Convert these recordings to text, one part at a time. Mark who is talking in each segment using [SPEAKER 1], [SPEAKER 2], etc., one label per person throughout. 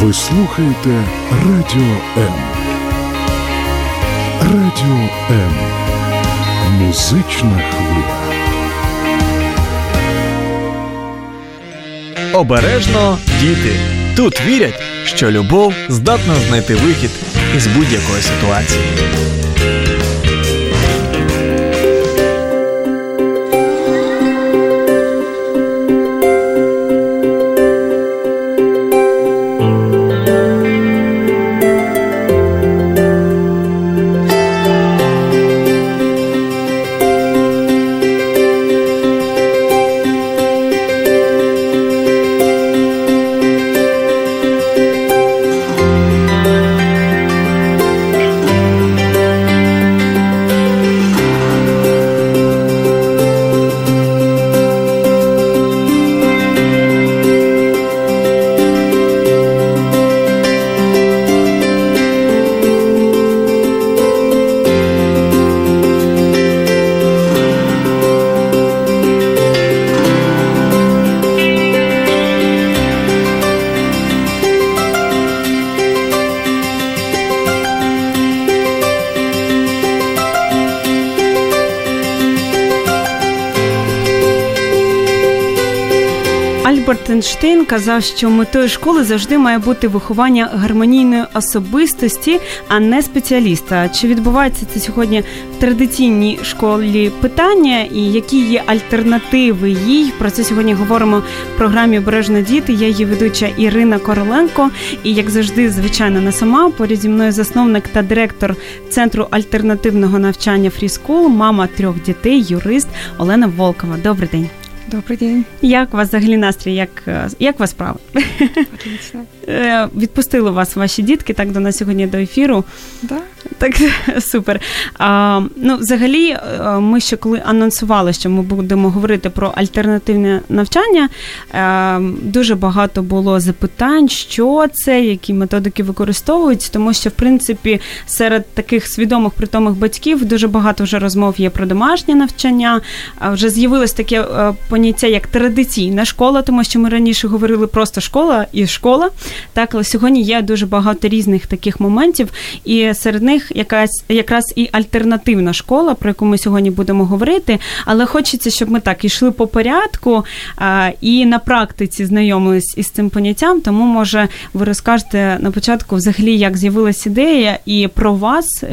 [SPEAKER 1] Ви слухаєте Радіо М. Радіо М. Музична хвиля.
[SPEAKER 2] Обережно діти. Тут вірять, що любов здатна знайти вихід із будь-якої ситуації.
[SPEAKER 3] Альберт Ейнштейн казав, що метою школи завжди має бути виховання гармонійної особистості, а не спеціаліста. Чи відбувається це сьогодні в традиційній школі питання, і які є альтернативи їй? Про це сьогодні говоримо в програмі Обережно діти. Я її ведуча Ірина Короленко. І як завжди, звичайно, не сама поряд зі мною засновник та директор центру альтернативного навчання School, мама трьох дітей, юрист Олена Волкова. Добрий день.
[SPEAKER 4] Добрий день.
[SPEAKER 3] Як у вас взагалі настрій? Як як вас справи?
[SPEAKER 4] Отлично.
[SPEAKER 3] Відпустили вас ваші дітки так до нас сьогодні до ефіру.
[SPEAKER 4] Да.
[SPEAKER 3] Так, супер. А, Ну, взагалі, ми ще коли анонсували, що ми будемо говорити про альтернативне навчання, дуже багато було запитань, що це, які методики використовують, тому що, в принципі, серед таких свідомих притомих батьків дуже багато вже розмов є про домашнє навчання. Вже з'явилось таке поняття як традиційна школа, тому що ми раніше говорили просто школа і школа. Так, але сьогодні є дуже багато різних таких моментів, і серед них якась якраз і альтернативна школа, про яку ми сьогодні будемо говорити. Але хочеться, щоб ми так йшли по порядку а, і на практиці знайомились із цим поняттям. Тому, може, ви розкажете на початку, взагалі, як з'явилася ідея, і про вас,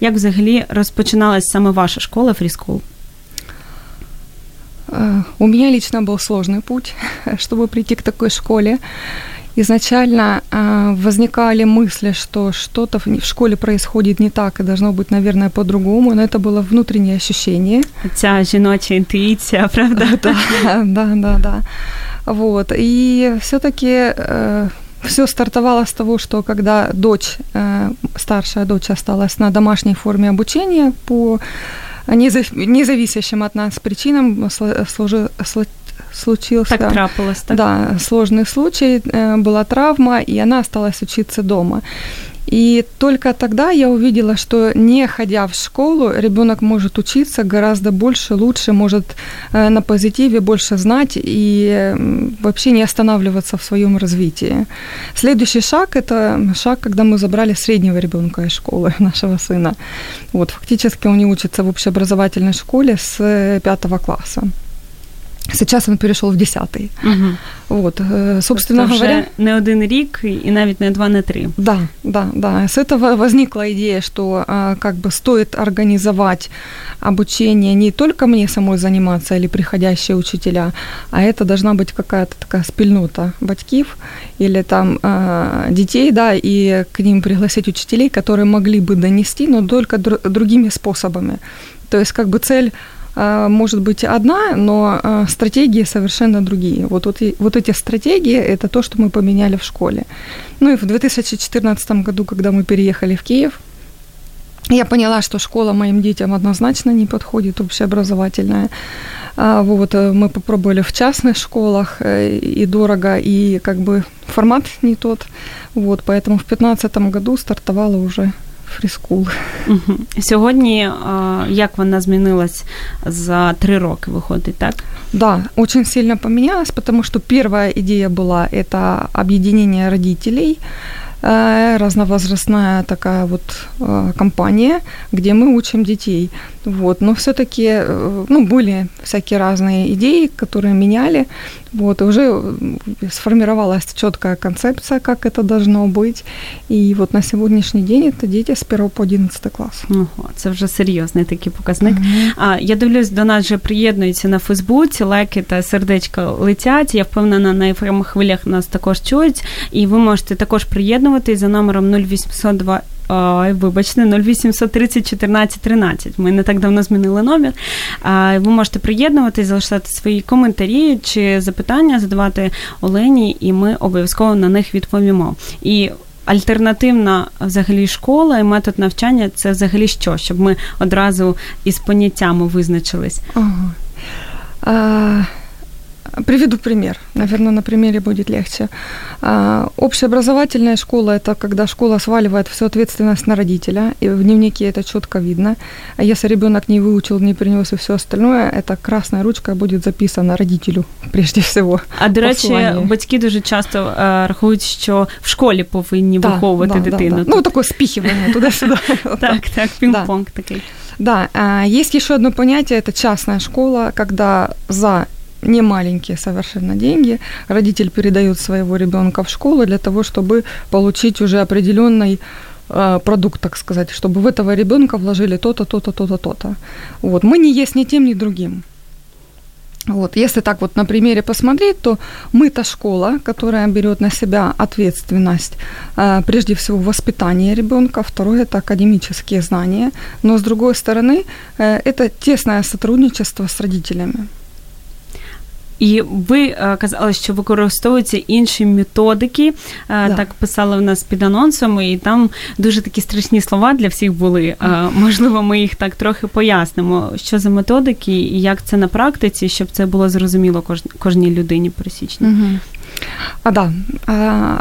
[SPEAKER 3] як взагалі розпочиналась саме ваша школа School?
[SPEAKER 4] У меня лично был сложный путь, чтобы прийти к такой школе. Изначально э, возникали мысли, что что-то в школе происходит не так и должно быть, наверное, по-другому, но это было внутреннее ощущение.
[SPEAKER 3] Ця жіноча интуиция, правда?
[SPEAKER 4] Да, да, да, да. Вот. И все-таки э, все стартовало с того, что когда дочь, э, старшая дочь осталась на домашней форме обучения по независящим от нас причинам служи, случился...
[SPEAKER 3] Так трапилось, так?
[SPEAKER 4] Да, сложный случай, была травма, и она осталась учиться дома. И только тогда я увидела, что не ходя в школу, ребенок может учиться гораздо больше, лучше, может на позитиве больше знать и вообще не останавливаться в своем развитии. Следующий шаг – это шаг, когда мы забрали среднего ребенка из школы, нашего сына. Вот, фактически он не учится в общеобразовательной школе с пятого класса. Сейчас он перешел в 10-й.
[SPEAKER 3] Угу.
[SPEAKER 4] Вот, собственно
[SPEAKER 3] тобто
[SPEAKER 4] говоря...
[SPEAKER 3] не один рік і навіть не два, не три.
[SPEAKER 4] Да, да, да. С этого возникла идея, что как бы стоит организовать обучение не только мне самой заниматься или приходящие учителя, а это должна быть какая-то такая спільнота батьків или там детей, да, и к ним пригласить учителей, которые могли бы донести, но только другими способами. То есть как бы цель может быть одна, но стратегии совершенно другие. Вот, вот, вот эти стратегии – это то, что мы поменяли в школе. Ну и в 2014 году, когда мы переехали в Киев, я поняла, что школа моим детям однозначно не подходит, общеобразовательная. Вот, мы попробовали в частных школах, и дорого, и как бы формат не тот. Вот, поэтому в 2015 году стартовала уже фріскул.
[SPEAKER 3] Угу. Сьогодні як вона змінилась за три роки, виходить, так?
[SPEAKER 4] Да, очень сильно поменялась, потому что первая идея была это объединение родителей, Э, разновозрастная такая вот э, компания, где мы учим детей. Вот. Но все-таки э, ну, были всякие разные идеи, которые меняли. Вот. И уже сформировалась четкая концепция, как это должно быть. И вот на сьогоднішній день это дети з 1 по 11 клас.
[SPEAKER 3] Ого, це вже серйозний такий показник. Mm-hmm. А я дивлюсь, до нас вже приєднуються на Фейсбуці, лайки та сердечка летять. Я впевнена, на ефрем хвилях нас також чують. І ви можете також приєднуватись за номером 0802 Ой, вибачте, 0800 30 14 13. Ми не так давно змінили номер. Ви можете приєднуватись, залишати свої коментарі чи запитання, задавати Олені, і ми обов'язково на них відповімо. І альтернативна взагалі школа і метод навчання це взагалі що? Щоб ми одразу із поняттями визначились.
[SPEAKER 4] Ага. А, Приведу пример. Наверное, на примере будет легче. А, общеобразовательная школа – это когда школа сваливает всю ответственность на родителя, и в дневнике это четко видно. А если ребенок не выучил, не принес и все остальное, это красной ручкой будет записано родителю прежде всего.
[SPEAKER 3] А до речі, батьки дуже часто uh, рахують, що в школі повинні да, виховувати да, дитину.
[SPEAKER 4] Да, да. Ну, такое спихивание туда-сюда.
[SPEAKER 3] Так, так, пинг-понг такий.
[SPEAKER 4] Да, есть еще одно понятие – это частная школа, когда за не маленькие совершенно деньги. Родитель передает своего ребенка в школу для того, чтобы получить уже определенный э, продукт, так сказать, чтобы в этого ребенка вложили то-то, то-то, то-то, то-то. Вот. Мы не есть ни тем, ни другим. Вот. Если так вот на примере посмотреть, то мы-то школа, которая берет на себя ответственность, э, прежде всего, воспитание ребенка, второе – это академические знания, но с другой стороны, э, это тесное сотрудничество с родителями.
[SPEAKER 3] І ви е, казали, що використовуються інші методики. Е, да. Так писали в нас під анонсом, і там дуже такі страшні слова для всіх були. Е, можливо, ми їх так трохи пояснимо. Що за методики і як це на практиці, щоб це було зрозуміло кожній людині пересічній. Угу.
[SPEAKER 4] А да,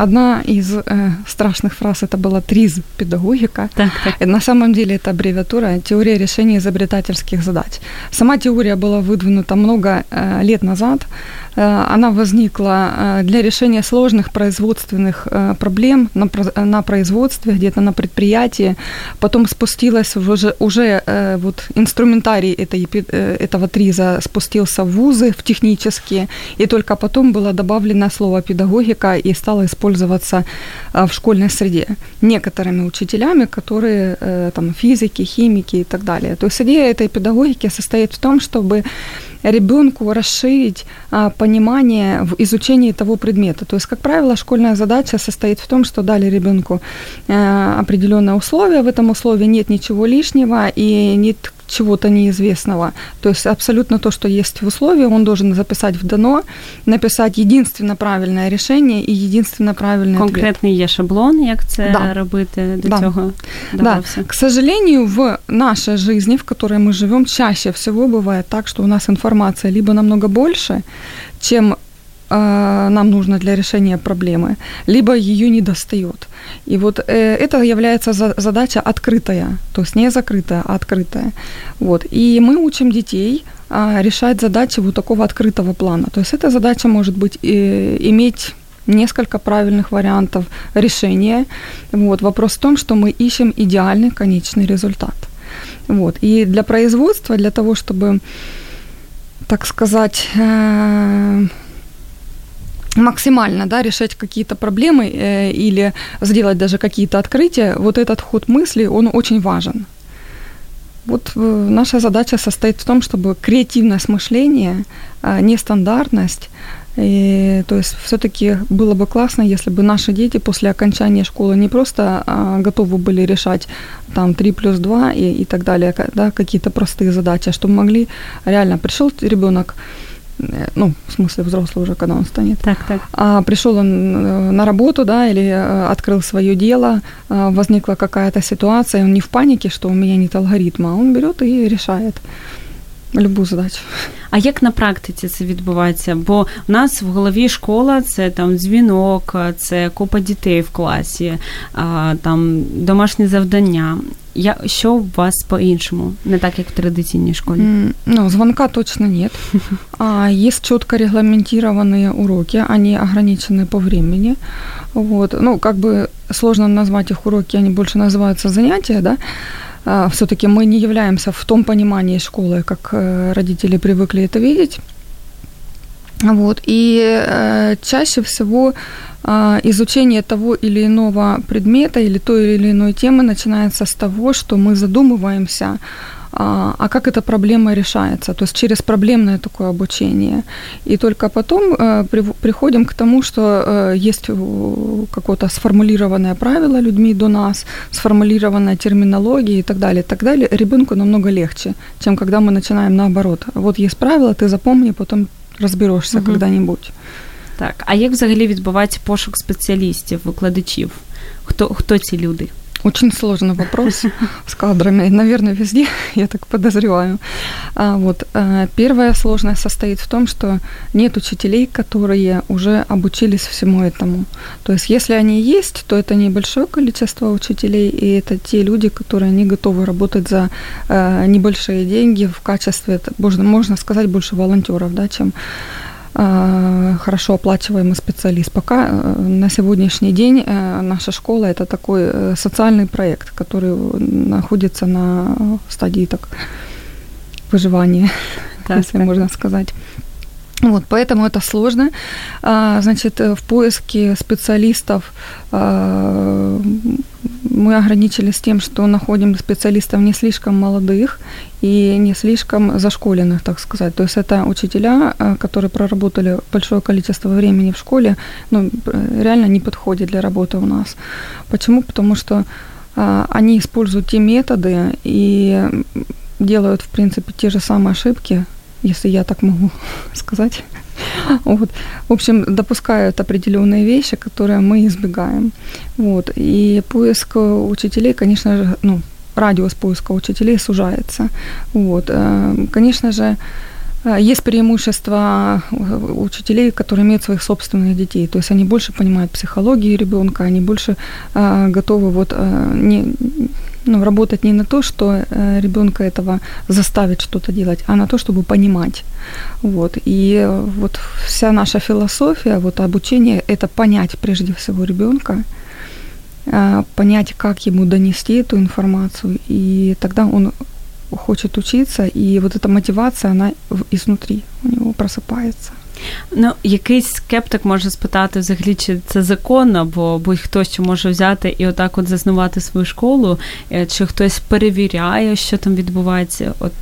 [SPEAKER 4] одна из э, страшных фраз это была триз педагогика. Так, так. На самом деле это аббревиатура теория решения изобретательских задач. Сама теория была выдвинута много э, лет назад. Э, она возникла э, для решения сложных производственных э, проблем на, производстве, где-то на предприятии. Потом спустилась уже, уже э, вот инструментарий этой, э, этого триза спустился в вузы, в технические, и только потом было добавлено слово педагогика и стало использоваться а, в школьной среде некоторыми учителями, которые э, там физики, химики и так далее. То есть идея этой педагогики состоит в том, чтобы ребенку расширить а, понимание в изучении того предмета. То есть, как правило, школьная задача состоит в том, что дали ребенку а, определенное условие, в этом условии нет ничего лишнего и нет чего-то неизвестного. То есть абсолютно то, что есть в условии, он должен записать в дано, написать единственно правильное решение и единственно правильный
[SPEAKER 3] Конкретний ответ. є шаблон, як це да. робити до
[SPEAKER 4] да.
[SPEAKER 3] цього
[SPEAKER 4] Да. К сожалению, в нашей жизни, в которой мы живем, чаще всего бывает так, что у нас информация либо намного больше, чем э, нам нужно для решения проблемы, либо ее не достает. И вот э, это является за, задача открытая, то есть не закрытая, а открытая. Вот. И мы учим детей э, решать задачи вот такого открытого плана. То есть эта задача может быть э, иметь несколько правильных вариантов решения. Вот. Вопрос в том, что мы ищем идеальный конечный результат. Вот. И для производства, для того, чтобы, так сказать, э, максимально да, решать какие-то проблемы э, или сделать даже какие-то открытия, вот этот ход мысли, он очень важен. Вот э, наша задача состоит в том, чтобы креативность мышления, э, нестандартность, и, то есть все-таки было бы классно, если бы наши дети после окончания школы не просто а, готовы были решать там 3 плюс 2 и, и так далее, да, какие-то простые задачи, а чтобы могли реально пришел ребенок, ну, в смысле взрослый уже, когда он станет.
[SPEAKER 3] Так, так.
[SPEAKER 4] А пришел он э, на работу, да, или э, открыл свое дело, возникла какая-то ситуация, он не в панике, что у меня нет алгоритма, а он берет и решает. Любу задачу.
[SPEAKER 3] А як на практиці це відбувається? Бо у нас в голові школа це там дзвінок, це купа дітей в класі, там домашні завдання. Я, Що у вас по-іншому, не так, як в традиційній школі?
[SPEAKER 4] Ну, звонка точно нет. А, есть четко регламентированные уроки, они ограничены по времени. Вот. Ну, как бы сложно назвать их уроки, они больше называются занятия, да. А, все-таки мы не являемся в том понимании школы, как э, родители привыкли это видеть. Вот. И э, чаще всего э, изучение того или иного предмета или той или иной темы начинается с того, что мы задумываемся а, а как эта проблема решается, то есть через проблемное такое обучение. И только потом э, приходим к тому, что э, есть какое-то сформулированное правило людьми до нас, сформулированная терминология и так далее, и так далее. Ребенку намного легче, чем когда мы начинаем наоборот. Вот есть правила, ты запомни, потом розберешся угу. коли-небудь.
[SPEAKER 3] Так, а як взагалі відбувається пошук спеціалістів, викладачів? Хто, Хто ці люди?
[SPEAKER 4] Очень сложный вопрос с кадрами. Наверное, везде, я так подозреваю. А, вот. А, первая сложность состоит в том, что нет учителей, которые уже обучились всему этому. То есть, если они есть, то это небольшое количество учителей, и это те люди, которые не готовы работать за а, небольшие деньги в качестве, можно, можно сказать, больше волонтеров, да, чем хорошо оплачиваемый специалист. Пока э, на сегодняшний день э, наша школа это такой э, социальный проект, который находится на стадии так выживания, да, если можно сказать. Вот, поэтому это сложно. А, значит, в поиске специалистов мы ограничились тем, что находим специалистов не слишком молодых и не слишком зашколенных, так сказать. То есть это учителя, а, которые проработали большое количество времени в школе, ну, реально не подходят для работы у нас. Почему? Потому что они используют те методы и делают, в принципе, те же самые ошибки, если я так могу сказать. Вот. В общем, допускают определенные вещи, которые мы избегаем. Вот. И поиск учителей, конечно же, ну, радиус поиска учителей сужается. Вот. Э, конечно же, э, есть преимущество учителей, которые имеют своих собственных детей. То есть они больше понимают психологию ребенка, они больше э, готовы вот, не, ну, работать не на то, что э, ребенка этого заставить что-то делать, а на то, чтобы понимать. Вот. И вот вся наша философия, вот обучение, это понять прежде всего ребенка, э, понять, как ему донести эту информацию, и тогда он хочет учиться, и вот эта мотивация, она изнутри у него просыпается.
[SPEAKER 3] Ну, якийсь скептик може спитати взагалі, чи це законно, бо будь-хто що може взяти і отак от заснувати свою школу, е, чи хтось перевіряє, що там відбувається. От.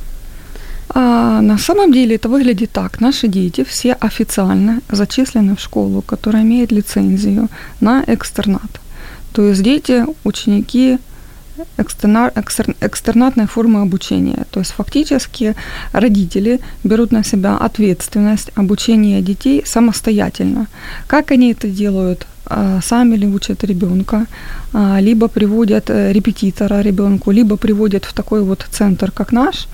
[SPEAKER 4] А, на самом деле это выглядит так. Наши дети все официально зачислены в школу, которая имеет лицензию на экстернат. То есть дети, ученики экстерна, экстер, экстернатной формы обучения. То есть фактически родители берут на себя ответственность обучения детей самостоятельно. Как они это делают? А, сами ли учат ребенка, а, либо приводят э, репетитора ребенку, либо приводят в такой вот центр, как наш,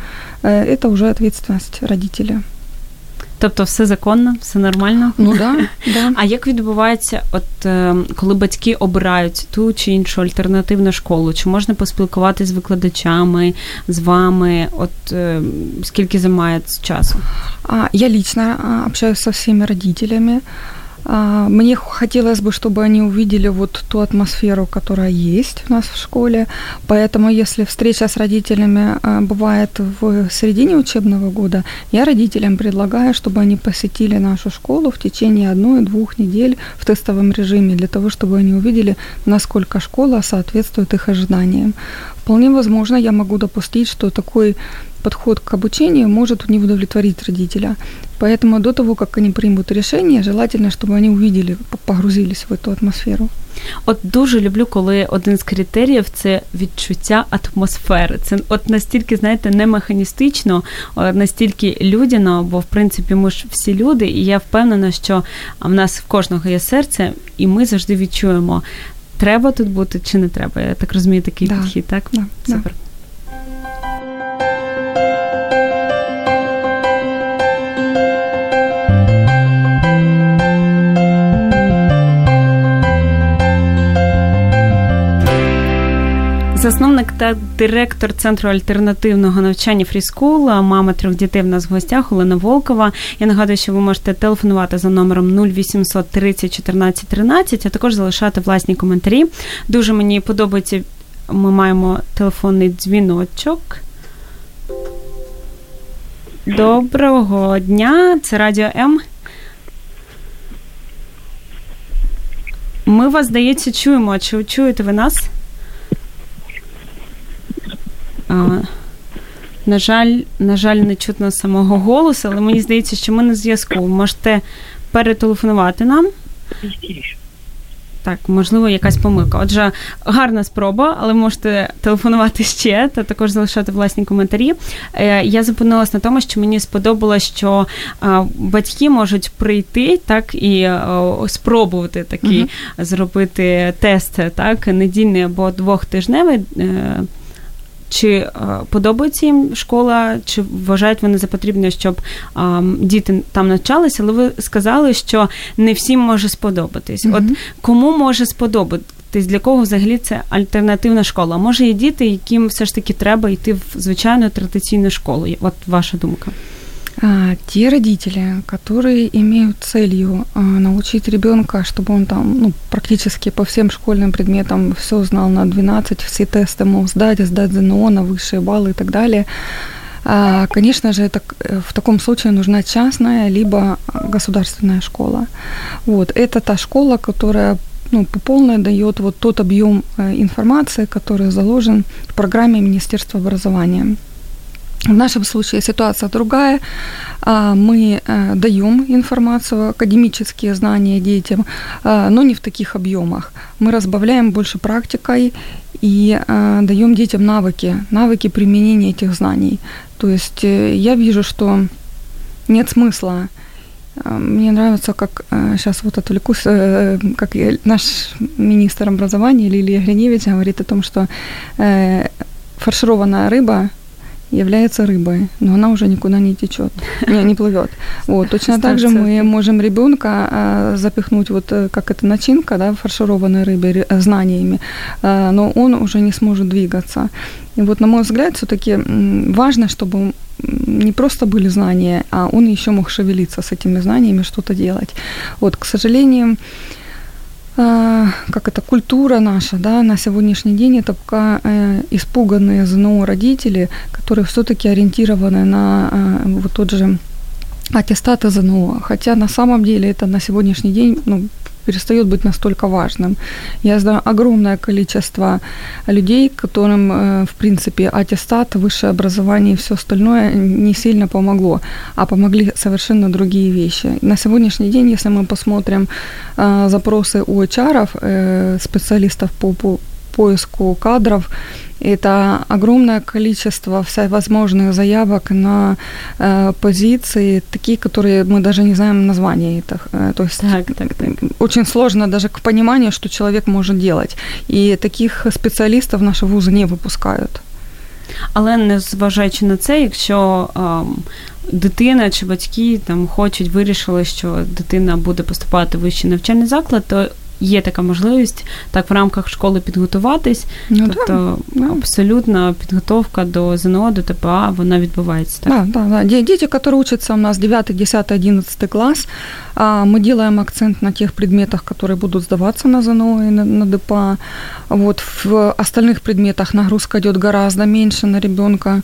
[SPEAKER 4] э, это уже ответственность родителя.
[SPEAKER 3] Тобто все законно, все нормально?
[SPEAKER 4] Ну да, да.
[SPEAKER 3] А як відбувається, от е, коли батьки обирають ту чи іншу альтернативну школу? Чи можна поспілкуватися з викладачами, з вами? От е, скільки займає часу?
[SPEAKER 4] Я лично общаюсь со всеми родителями. А, мне хотелось бы, чтобы они увидели вот ту атмосферу, которая есть у нас в школе. Поэтому, если встреча с родителями а, бывает в середине учебного года, я родителям предлагаю, чтобы они посетили нашу школу в течение одной-двух недель в тестовом режиме, для того, чтобы они увидели, насколько школа соответствует их ожиданиям. Вполне возможно, я могу допустить, что такой подход к обучению может не удовлетворить родителя. Поэтому до того, как они примут решение, желательно, чтобы они увидели, погрузились в эту атмосферу.
[SPEAKER 3] От дуже люблю, коли один з критеріїв це відчуття атмосфери. Це от настільки, знаєте, не механістично, настільки людяно, бо в принципі ми ж всі люди, і я впевнена, що в нас в кожного є серце, і ми завжди відчуємо, треба тут бути чи не треба. Я так розумію, такий да. підхід, так?
[SPEAKER 4] Да.
[SPEAKER 3] Супер. Засновник та директор центру альтернативного навчання Фріскул, мама трьох дітей в нас в гостях Олена Волкова. Я нагадую, що ви можете телефонувати за номером 0800 30 14 13, а також залишати власні коментарі. Дуже мені подобається. Ми маємо телефонний дзвіночок. Доброго дня, це Радіо М. Ми вас, здається, чуємо. Чи чуєте ви нас? На жаль, на жаль, не чутно самого голосу, але мені здається, що ми на зв'язку. Можете перетелефонувати нам. Так, можливо, якась помилка. Отже, гарна спроба, але можете телефонувати ще та також залишати власні коментарі. Е, я зупинилась на тому, що мені сподобалось, що батьки можуть прийти так і спробувати такі uh зробити тест, так, недільний або двохтижневий. Чи е, подобається їм школа, чи вважають вони за потрібне, щоб діти там навчалися, але ви сказали, що не всім може сподобатись. От кому може сподобатись, для кого взагалі це альтернативна школа? Може, є діти, яким все ж таки треба йти в звичайну традиційну школу? От ваша думка.
[SPEAKER 4] А, те родители, которые имеют целью а, научить ребенка, чтобы он там ну, практически по всем школьным предметам все знал на 12, все тесты мог сдать, сдать ЗНО на высшие баллы и так далее, а, конечно же, это, э, в таком случае нужна частная либо государственная школа. Вот, это та школа, которая ну, по полной дает вот тот объем э, информации, который заложен в программе Министерства образования. В нашем случае ситуация другая. А, мы э, даем информацию, академические знания детям, э, но не в таких объемах. Мы разбавляем больше практикой и э, даем детям навыки, навыки применения этих знаний. То есть я вижу, что нет смысла мне нравится, как сейчас вот отвлекусь, как наш министр образования Лилия Гриневич говорит о том, что фаршированная рыба является рыбой, но она уже никуда не течет, не, не плывет. Вот, точно так же мы можем ребенка а, запихнуть вот э, как это начинка, да, фаршированной рыбой, э, знаниями, а, но он уже не сможет двигаться. И вот, на мой взгляд, все-таки важно, чтобы не просто были знания, а он еще мог шевелиться с этими знаниями, что-то делать. Вот, к сожалению, как это культура наша, да, на сегодняшний день это пока э, испуганные ЗНО родители, которые все-таки ориентированы на э, вот тот же аттестат ЗНО. Хотя на самом деле это на сегодняшний день ну, перестает быть настолько важным. Я знаю огромное количество людей, которым, э, в принципе, аттестат, высшее образование и все остальное не сильно помогло, а помогли совершенно другие вещи. На сегодняшний день, если мы посмотрим э, запросы у HR, э, специалистов по, по поиску кадров, это огромное количество всевозможных заявок на э, позиции, такие, которые мы даже не знаем названия. Это, э, то есть так, так, так. очень сложно даже к пониманию, что человек может делать. И таких специалистов наши вузы не выпускают.
[SPEAKER 3] Але не зважаючи на це, якщо ем, дитина чи батьки там хочуть, вирішили, що дитина буде поступати в вищий навчальний заклад, то є така можливість так в рамках школи підготуватись. Ну, тобто да, абсолютна підготовка до ЗНО, до ТПА, вона відбувається. Так?
[SPEAKER 4] Да, да, да. Дети, которые учатся у нас 9, 10, 11 класс, мы делаем акцент на тех предметах, которые будут сдаваться на ЗНО и на, на ДПА. Вот в остальных предметах нагрузка идет гораздо меньше на ребенка.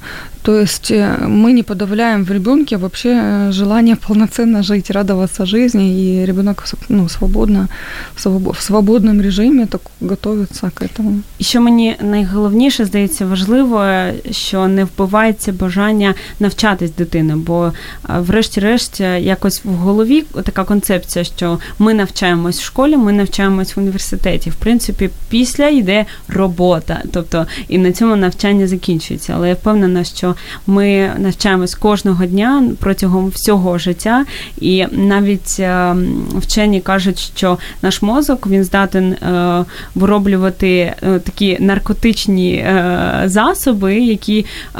[SPEAKER 4] То есть э, мы не подавляем в ребенке вообще э, желание полноценно жить, радоваться жизни, и ребенок ну, свободно, в свободному режимі так готується к этому.
[SPEAKER 3] І що мені найголовніше здається важливо, що не вбивається бажання навчатись дитини, бо е, врешті-решт якось в голові така концепція, що ми навчаємось в школі, ми навчаємось в університеті. В принципі, після йде робота, тобто і на цьому навчання закінчується. Але я впевнена, що ми навчаємось кожного дня протягом всього життя, і навіть ем, вчені кажуть, що наш мозок він здатен е, вироблювати е, такі наркотичні е, засоби, які е,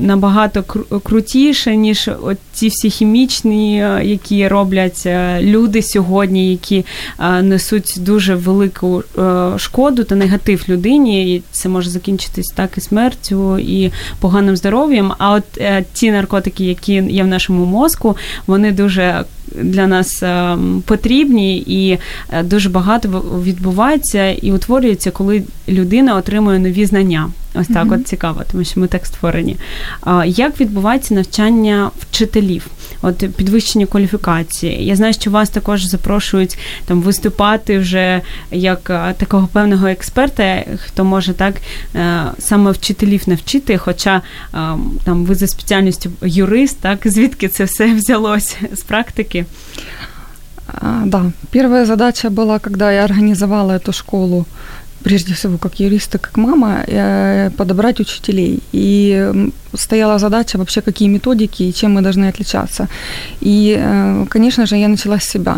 [SPEAKER 3] набагато кру- крутіше, ніж ці всі хімічні, е, які роблять е, люди сьогодні, які е, несуть дуже велику е, шкоду та негатив людині. І це може закінчитись так і смертю, і поганим здоров'ям. А от е, ті наркотики, які є в нашому мозку, вони дуже для нас е, потрібні і е, дуже багато відбувається і утворюється, коли людина отримує нові знання. Ось так,
[SPEAKER 4] Мгм.
[SPEAKER 3] от цікаво, тому що ми так створені. А Як відбувається навчання вчителів? От підвищення кваліфікації. Я знаю, що вас також запрошують там виступати вже як е, такого певного експерта, хто може так саме вчителів навчити. Хоча е, там ви за спеціальністю юрист, так звідки це все взялося з практики?
[SPEAKER 4] А, Да, первая задача была, когда я организовала эту школу, прежде всего как юрист и как мама, э, подобрать учителей. И м, стояла задача вообще, какие методики и чем мы должны отличаться. И, э, конечно же, я начала с себя.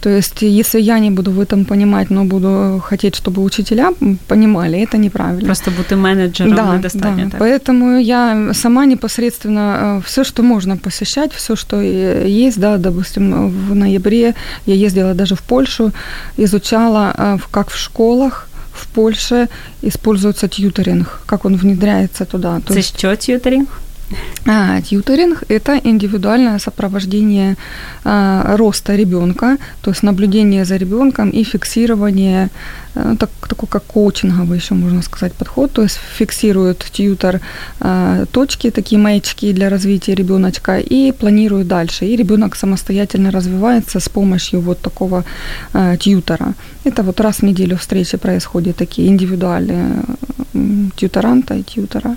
[SPEAKER 4] То есть, если я не буду в этом понимать, но буду хотеть, чтобы учителя м, понимали, это неправильно.
[SPEAKER 3] Просто бути менеджером недостатньо.
[SPEAKER 4] да.
[SPEAKER 3] Так?
[SPEAKER 4] Поэтому я сама непосредственно все, что можно посещать, все, что э, есть, да, допустим, в ноябре я ездила даже в Польшу, изучала, э, в- как в школах в Польше используется тьюторинг, как он внедряется туда. То
[SPEAKER 3] Це
[SPEAKER 4] есть,
[SPEAKER 3] що тьютерінг?
[SPEAKER 4] А, тьюторинг – это индивидуальное сопровождение а, роста ребенка, то есть наблюдение за ребенком и фиксирование, э, так, такой как коучинговый еще можно сказать подход, то есть фиксирует тьютор а, точки, такие маячки для развития ребеночка и планирует дальше. И ребенок самостоятельно развивается с помощью вот такого а, тьютора. Это вот раз в неделю встречи происходят такие индивидуальные тьюторанта и тьютора.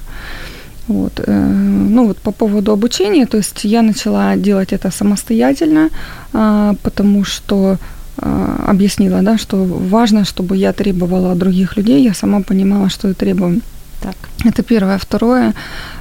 [SPEAKER 4] Вот. э, Ну вот по поводу обучения, то есть я начала делать это самостоятельно, а, потому что а, объяснила, да, что важно, чтобы я требовала от других людей, я сама понимала, что я требую.
[SPEAKER 3] Так.
[SPEAKER 4] Это первое. Второе,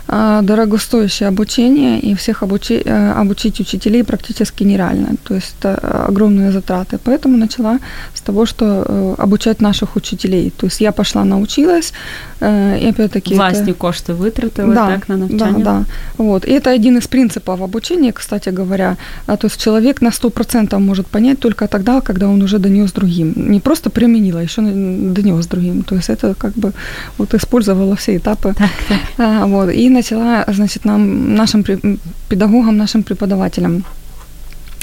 [SPEAKER 4] а, дорогостоящее обучение, и всех обучи, э, обучить учителей практически нереально. То есть это огромные затраты. Поэтому начала с того, что э, обучать наших учителей. То есть я пошла, научилась, э, и опять-таки... это-
[SPEAKER 3] Власні кошти витратили так на навчання.
[SPEAKER 4] да, да. Вот. И это один из принципов обучения, кстати говоря. А, То есть человек на 100% может понять только тогда, когда он уже донес другим. Не просто применил, а еще донес другим. То есть это как бы вот использовала все этапы.
[SPEAKER 3] Так, так.
[SPEAKER 4] А, вот. И начала, значит, нам, нашим педагогам, нашим преподавателям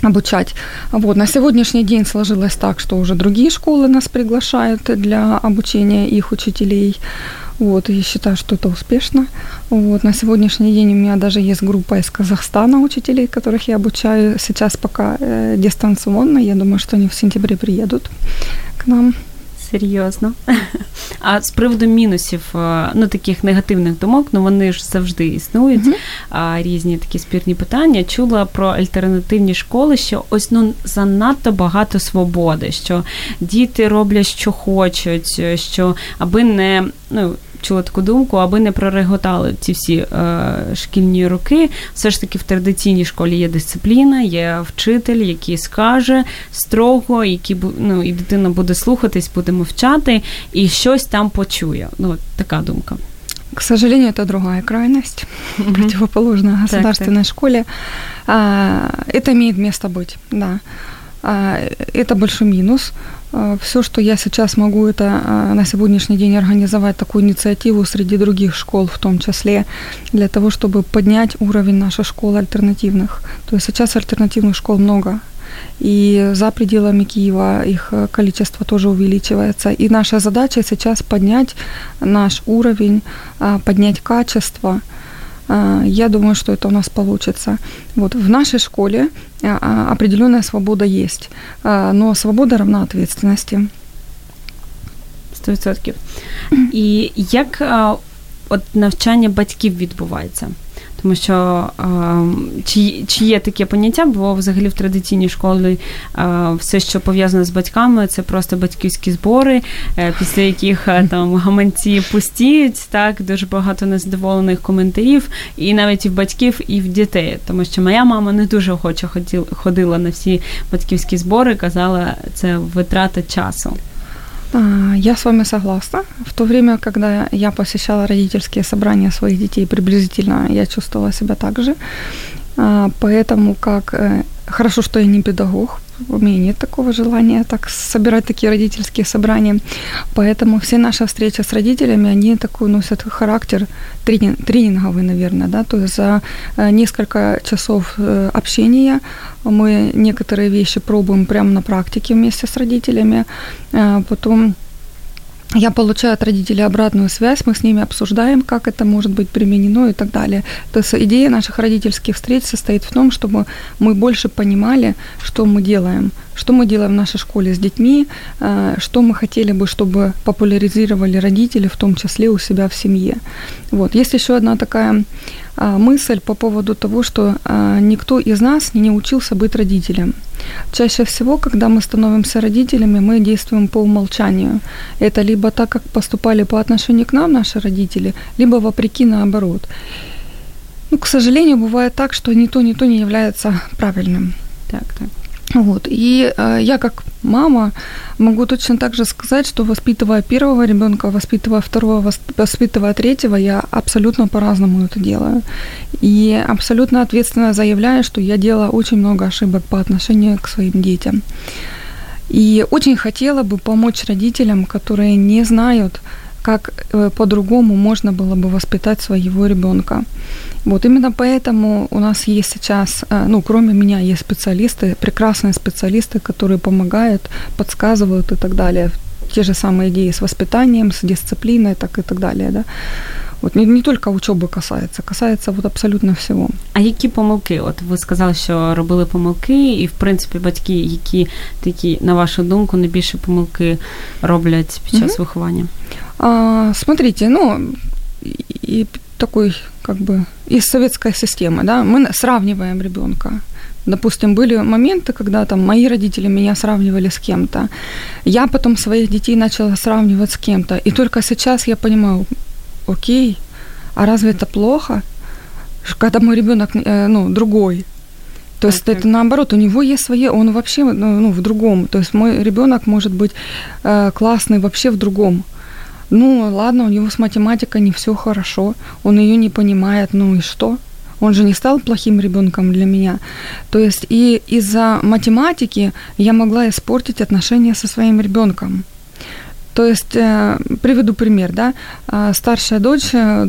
[SPEAKER 4] обучать. Вот. На сегодняшний день сложилось так, что уже другие школы нас приглашают для обучения их учителей. Вот, я считаю, что это успешно. Вот, на сегодняшний день у меня даже есть группа из Казахстана учителей, которых я обучаю сейчас пока э, дистанционно. Я думаю, что они в сентябре приедут к нам.
[SPEAKER 3] Серйозно. А з приводу мінусів, е, ну таких негативних думок, ну вони ж завжди існують. А, різні такі спірні питання. Чула про альтернативні школи, що ось ну занадто багато свободи, що діти роблять, що хочуть, е, що аби не ну Чула таку думку, аби не прореготали ці всі е, шкільні роки. Все ж таки в традиційній школі є дисципліна, є вчитель, який скаже строго, який бу- ну, і дитина буде слухатись, буде мовчати, і щось там почує. Ну, от така думка.
[SPEAKER 4] К сожалению, это другая крайность, противоположная государственной школе. А, Это имеет место быть, да. А, Это большой минус. Все, что я сейчас могу, это а, на сегодняшний день организовать такую инициативу среди других школ, в том числе, для того, чтобы поднять уровень наших школ альтернативных. То есть сейчас альтернативных школ много, и за пределами Киева их э, количество тоже увеличивается. И наша задача сейчас поднять наш уровень, а, поднять качество. Я думаю, что это у нас получится. Вот в нашей школе определенная свобода есть, но свобода равна ответственности.
[SPEAKER 3] 100%. І як от навчання батьків відбувається? Тому що чи чи є таке поняття, бо взагалі в традиційній школі все, що пов'язане з батьками, це просто батьківські збори, е, після яких е, там гаманці пустіють, так дуже багато незадоволених коментарів, і навіть і в батьків, і в дітей. Тому що моя мама не дуже охоче ходила на всі батьківські збори, казала, це витрата часу.
[SPEAKER 4] Я с вами согласна. В то время, когда я посещала родительские собрания своих детей, приблизительно я чувствовала себя так же. Поэтому как э, хорошо, что я не педагог, у меня нет такого желания так собирать такие родительские собрания. Поэтому все наши встречи с родителями, они такой носят характер тренинг, тренинговый, наверное, да, то есть за э, несколько часов э, общения мы некоторые вещи пробуем прямо на практике вместе с родителями, а потом я получаю от родителей обратную связь, мы с ними обсуждаем, как это может быть применено и так далее. То есть идея наших родительских встреч состоит в том, чтобы мы больше понимали, что мы делаем, что мы делаем в нашей школе с детьми, э, что мы хотели бы, чтобы популяризировали родители, в том числе у себя в семье. Вот. Есть еще одна такая мысль по поводу того, что а, никто из нас не учился быть родителем. Чаще всего, когда мы становимся родителями, мы действуем по умолчанию. Это либо так, как поступали по отношению к нам наши родители, либо вопреки наоборот. Ну, к сожалению, бывает так, что ни то, ни то не является правильным.
[SPEAKER 3] Так, так.
[SPEAKER 4] Вот. И э, я как мама могу точно так же сказать, что воспитывая первого ребенка, воспитывая второго, воспитывая третьего, я абсолютно по-разному это делаю. И абсолютно ответственно заявляю, что я делала очень много ошибок по отношению к своим детям. И очень хотела бы помочь родителям, которые не знают, как э, по-другому можно было бы воспитать своего ребенка. Вот именно поэтому у нас есть сейчас, э, ну, кроме меня, есть специалисты, прекрасные специалисты, которые помогают, подсказывают и так далее. Те же самые идеи с воспитанием, с дисциплиной, так и так далее, да. От не, не тільки учоби касається, касається от абсолютно всього.
[SPEAKER 3] А які помилки? От ви сказали, що робили помилки, і в принципі батьки, які такі, на вашу думку, найбільше помилки роблять під час mm виховання?
[SPEAKER 4] А, смотрите, ну и такой как бы из советской системы, да, мы сравниваем ребенка. Допустим, были моменты, когда там мои родители меня сравнивали с кем-то. Я потом своих детей начала сравнивать с кем-то. И только сейчас я понимаю, окей, а разве это плохо? Когда мой ребенок, э, ну, другой. То есть okay. это наоборот, у него есть свое, он вообще ну, ну, в другом. То есть мой ребенок может быть э, классный вообще в другом. Ну, ладно, у него с математикой не все хорошо, он ее не понимает, ну и что? Он же не стал плохим ребенком для меня. То есть и из-за математики я могла испортить отношения со своим ребенком. То есть, э, приведу пример, да, а, старшая дочь, э,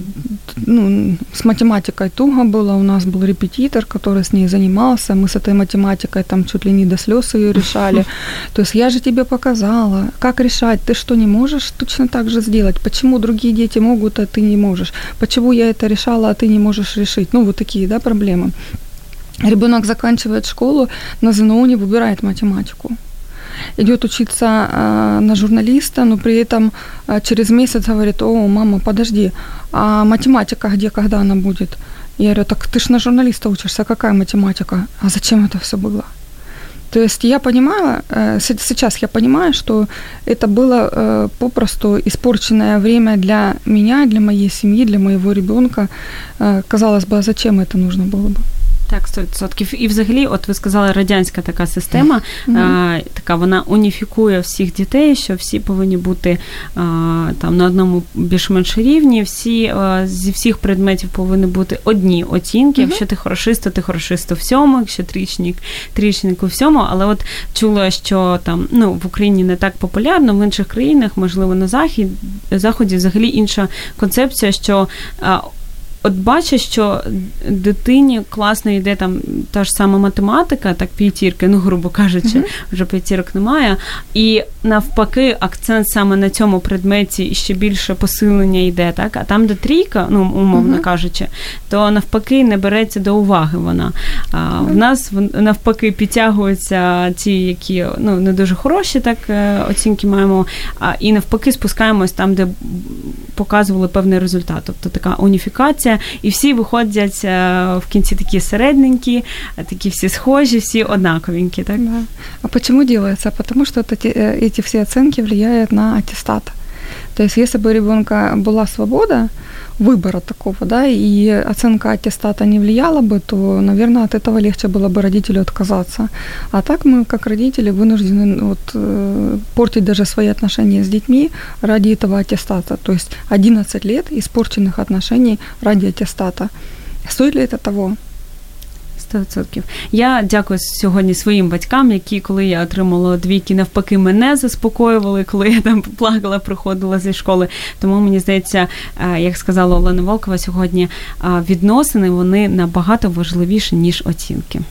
[SPEAKER 4] ну, с математикой туго было, у нас был репетитор, который с ней занимался, мы с этой математикой там чуть ли не до слез ее решали. То есть я же тебе показала, как решать, ты что, не можешь точно так же сделать? Почему другие дети могут, а ты не можешь? Почему я это решала, а ты не можешь решить? Ну, вот такие, да, проблемы. Ребенок заканчивает школу, на ЗНО не выбирает математику идет учиться э, на журналиста, но при этом э, через месяц говорит, о, мама, подожди, а математика где, когда она будет? Я говорю, так ты ж на журналиста учишься, какая математика? А зачем это все было? То есть я понимала, э, сейчас я понимаю, что это было попросту испорченное время для меня, для моей семьи, для моего ребенка. Казалось бы, а зачем это нужно было бы?
[SPEAKER 3] Так, 100%. І взагалі, от ви сказали, радянська така система, mm-hmm. а, така вона уніфікує всіх дітей, що всі повинні бути а, там на одному більш-менш рівні, всі а, зі всіх предметів повинні бути одні оцінки. Mm-hmm. Якщо ти хорошист, то ти хорошист у всьому, якщо трічник, трічник у всьому. Але от чула, що там ну в Україні не так популярно, в інших країнах, можливо, на захід заході взагалі інша концепція, що от бачу, що дитині класно йде там та ж сама математика, так п'ятірки, ну, грубо кажучи, mm-hmm. вже п'ятірок немає. І навпаки, акцент саме на цьому предметі і ще більше посилення йде, так? А там, де трійка, ну, умовно mm-hmm. кажучи, то навпаки не береться до уваги вона. А, mm-hmm. В нас навпаки підтягуються ті, які ну, не дуже хороші, так е, оцінки маємо, а, і навпаки спускаємось там, де показували певний результат. Тобто така уніфікація, і всі виходять е, в кінці такі середненькі, е, такі всі схожі, всі однаковенькі. Так?
[SPEAKER 4] Да. А почему делается? Потому что эти, эти все оценки влияют на аттестат. То есть, если бы у ребенка была свобода, выбора такого, да, и оценка аттестата не влияла бы, то, наверное, от этого легче было бы родителю отказаться. А так мы, как родители, вынуждены ну, вот, э, портить даже свои отношения с детьми ради этого аттестата. То есть 11 лет испорченных отношений ради аттестата. Стоит ли это того?
[SPEAKER 3] 100%. Я дякую сьогодні своїм батькам, які, коли я отримала двійки, навпаки, мене заспокоювали, коли я там плакала, приходила зі школи. Тому мені здається, е, як сказала Олена Волкова, сьогодні відносини вони набагато важливіші ніж оцінки.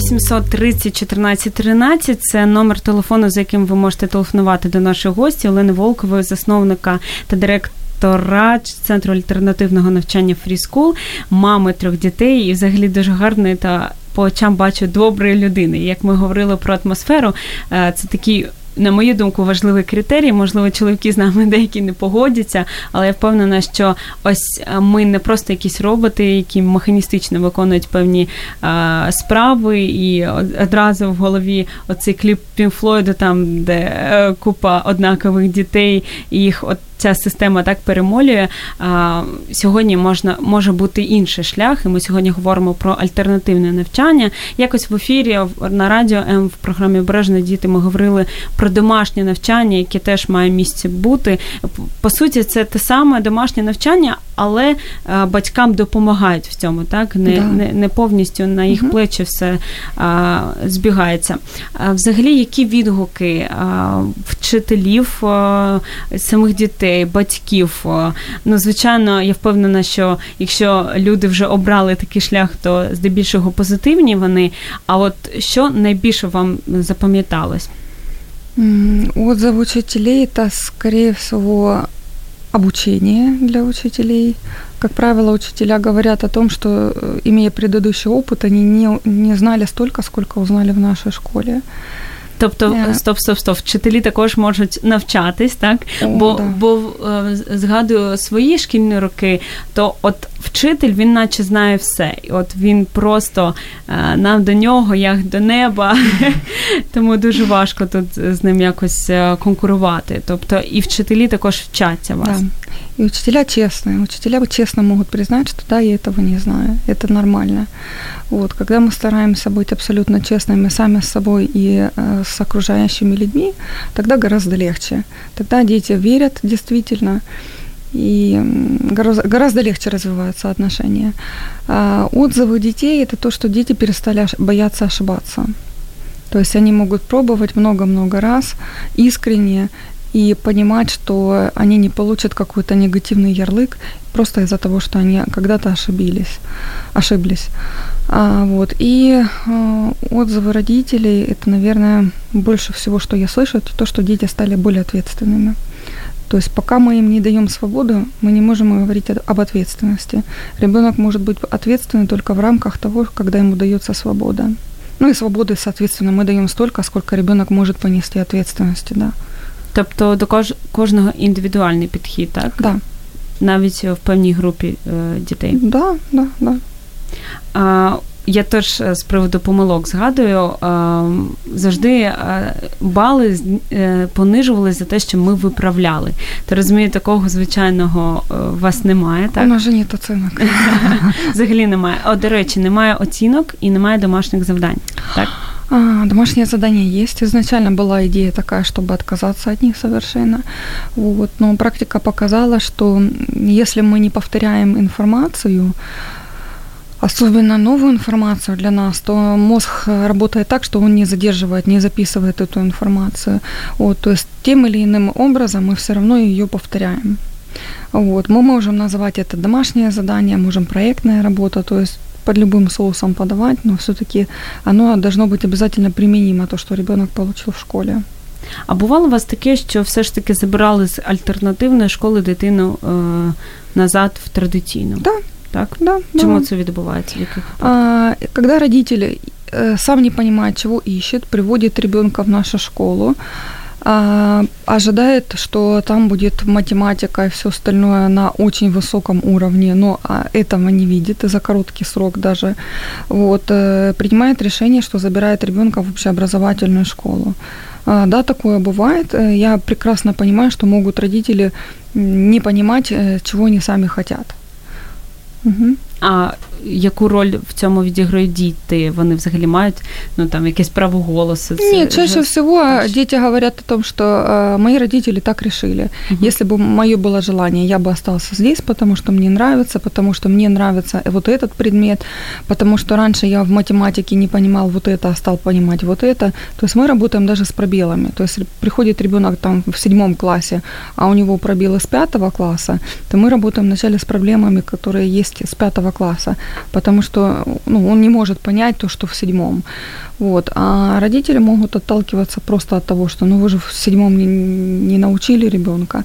[SPEAKER 3] 0800 30 14 13 – це номер телефону, за яким ви можете телефонувати до нашої гості Олени Волкової, засновника та директора Центру альтернативного навчання Фріскул, мами трьох дітей і взагалі дуже гарної та по очам бачу доброї людини. Як ми говорили про атмосферу, е, це такий на мою думку, важливий критерій. Можливо, чоловіки з нами деякі не погодяться, але я впевнена, що ось е, ми не просто якісь роботи, які механістично виконують певні а, справи, і одразу в голові оцей кліп Пінфлойду, там де е, купа однакових дітей, і їх от ця система так перемолює. А, Сьогодні можна може бути інший шлях, і ми сьогодні говоримо про альтернативне навчання. Якось в ефірі на радіо М в програмі Обережні діти ми говорили про домашнє навчання, яке теж має місце бути. По суті, це те саме домашнє навчання, але батькам допомагають в цьому, так не да. не, не повністю на їх угу. плечі все а, збігається. А, Взагалі, які відгуки а, вчителів а, самих дітей, батьків? А, ну, звичайно, я впевнена, що якщо люди вже обрали такий шлях, то здебільшого позитивні вони. А от що найбільше вам запам'яталось?
[SPEAKER 4] Отзывы учителей это, скорее всего, обучение для учителей. Как правило, учителя говорят о том, что, э, имея предыдущий опыт, они не, не знали столько, сколько узнали в нашей школе.
[SPEAKER 3] Тобто, yeah. стоп, стоп, стоп, вчителі також можуть навчатись, так? Oh, бо да. бо е, згадую свої шкільні роки, то от вчитель він наче знає все. І От він просто е, нам до нього, як до неба, тому дуже важко тут з ним якось е, конкурувати. Тобто і вчителі також вчаться вас.
[SPEAKER 4] Да. И учителя честные. Учителя честно могут признать, что да, я этого не знаю. Это нормально. Вот, когда мы стараемся быть абсолютно честными сами с собой и э, с окружающими людьми, тогда гораздо легче. Тогда дети верят действительно, И гораздо, гораздо легче развиваются отношения. А отзывы детей – это то, что дети перестали бояться ошибаться. То есть они могут пробовать много-много раз искренне и понимать, что они не получат какой-то негативный ярлык просто из-за того, что они когда-то ошибились, ошиблись. А, вот. И а, отзывы родителей, это, наверное, больше всего, что я слышу, это то, что дети стали более ответственными. То есть пока мы им не даем свободу, мы не можем говорить об ответственности. Ребенок может быть ответственный только в рамках того, когда ему дается свобода. Ну и свободы, соответственно, мы даем столько, сколько ребенок может понести ответственности, да.
[SPEAKER 3] Тобто до кож- кожного індивідуальний підхід, так?
[SPEAKER 4] Да.
[SPEAKER 3] Навіть в певній групі е, дітей.
[SPEAKER 4] Да, да, да.
[SPEAKER 3] А, я теж з приводу помилок згадую, завжди бали е, понижувалися за те, що ми виправляли. Ти розумієш, такого звичайного е, у вас немає, так?
[SPEAKER 4] У нас же нет оцінок.
[SPEAKER 3] Взагалі немає. О, до речі, немає оцінок і немає домашніх завдань. так?
[SPEAKER 4] А, домашнее задание есть. Изначально была идея такая, чтобы отказаться от них совершенно. Вот. Но практика показала, что если мы не повторяем информацию, особенно новую информацию для нас, то мозг работает так, что он не задерживает, не записывает эту информацию. Вот, то есть тем или иным образом мы все равно ее повторяем. Вот. Мы можем называть это домашнее задание, можем проектная работа, то есть под любым соусом подавать, но все-таки оно должно быть обязательно применимо, то, что ребенок получил в школі.
[SPEAKER 3] А бувало у вас таке, що все ж таки забирали з альтернативної школи дитину е, назад в традиційну?
[SPEAKER 4] Да.
[SPEAKER 3] Так?
[SPEAKER 4] Да,
[SPEAKER 3] Чому
[SPEAKER 4] да.
[SPEAKER 3] це відбувається?
[SPEAKER 4] А, когда родитель э, сам не понимает, чего ищет, приводит ребенка в нашу школу, а, ожидает, что там будет математика и все остальное на очень высоком уровне, но а, этого не видит и за короткий срок даже, вот, э, принимает решение, что забирает ребенка в общеобразовательную школу. А, Да, такое бывает. Э, Я прекрасно понимаю, что могут родители не понимать, чего они сами хотят. Mm-hmm.
[SPEAKER 3] Uh, яку роль в цьому відіграють діти? Вони взагалі мають ну там якесь право голосу? Це
[SPEAKER 4] Нет, чаще
[SPEAKER 3] вже-
[SPEAKER 4] всего
[SPEAKER 3] значит-
[SPEAKER 4] дети говорят о том, что э, мои родители так решили.
[SPEAKER 3] Мгм.
[SPEAKER 4] Если бы мое было желание, я бы остался здесь, потому что мне нравится, потому что мне нравится вот этот предмет, потому что раньше я в математике не понимал вот это, а стал понимать вот это. То есть мы работаем даже с пробелами. То есть приходит ребенок там в седьмом классе, а у него пробелы с пятого класса, то мы работаем вначале с проблемами, которые есть с пятого класса, потому что ну, он не может понять то, что в седьмом. Вот. А родители могут отталкиваться просто от того, что ну вы же в седьмом не, не научили ребенка.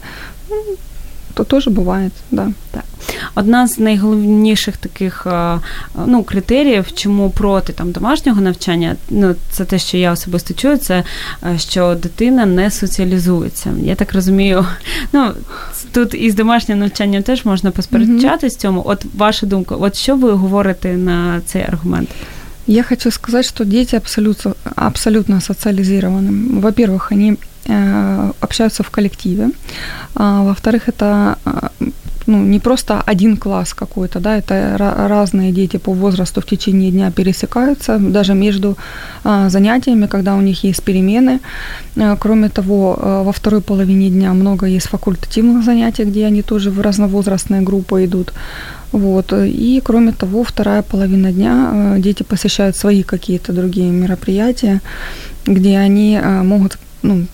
[SPEAKER 4] Ну, то тоже бывает, да.
[SPEAKER 3] Одна з найголовніших таких е, ну, критеріїв, чому проти там домашнього навчання, ну це те, що я особисто чую, це е, що дитина не соціалізується. Я так розумію, ну тут із домашнім навчанням теж можна посперечатись цьому. От ваша думка, от що ви говорите на цей аргумент?
[SPEAKER 4] Я хочу сказать, что дети абсолютно, абсолютно социализированы. Во-первых, они э, общаются в коллективе. А, во-вторых, это а, ну, не просто один класс какой-то, да, это разные дети по возрасту в течение дня пересекаются, даже между а, занятиями, когда у них есть перемены. А, Кроме того, во второй половине дня много есть факультативных занятий, где они тоже в разновозрастные группы идут. Вот. И кроме того, вторая половина дня э, дети посещают свои какие-то другие мероприятия, где они э, могут ну,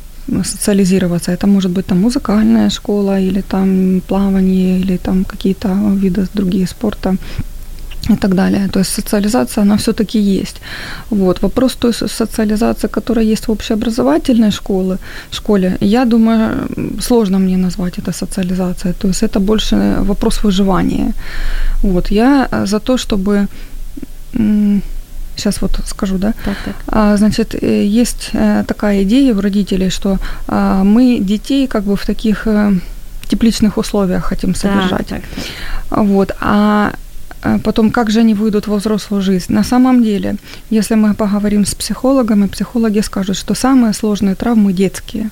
[SPEAKER 4] социализироваться. Это может быть там музыкальная школа или там плавание или там какие-то виды другие спорта и так далее. То есть социализация, она все-таки есть. Вот. Вопрос той со- социализации, которая есть в общеобразовательной школе, школе, я думаю, сложно мне назвать это социализацией. То есть это больше вопрос выживания. Вот. Я э, за то, чтобы... Сейчас вот скажу, да?
[SPEAKER 3] Так, так.
[SPEAKER 4] А, Значит, э, есть э, такая идея у родителей, что а, мы детей как бы в таких э, тепличных условиях хотим содержать.
[SPEAKER 3] Так, так, так.
[SPEAKER 4] Вот. А потом, как же они выйдут во взрослую жизнь? На самом деле, если мы поговорим с психологами, психологи скажут, что самые сложные травмы детские.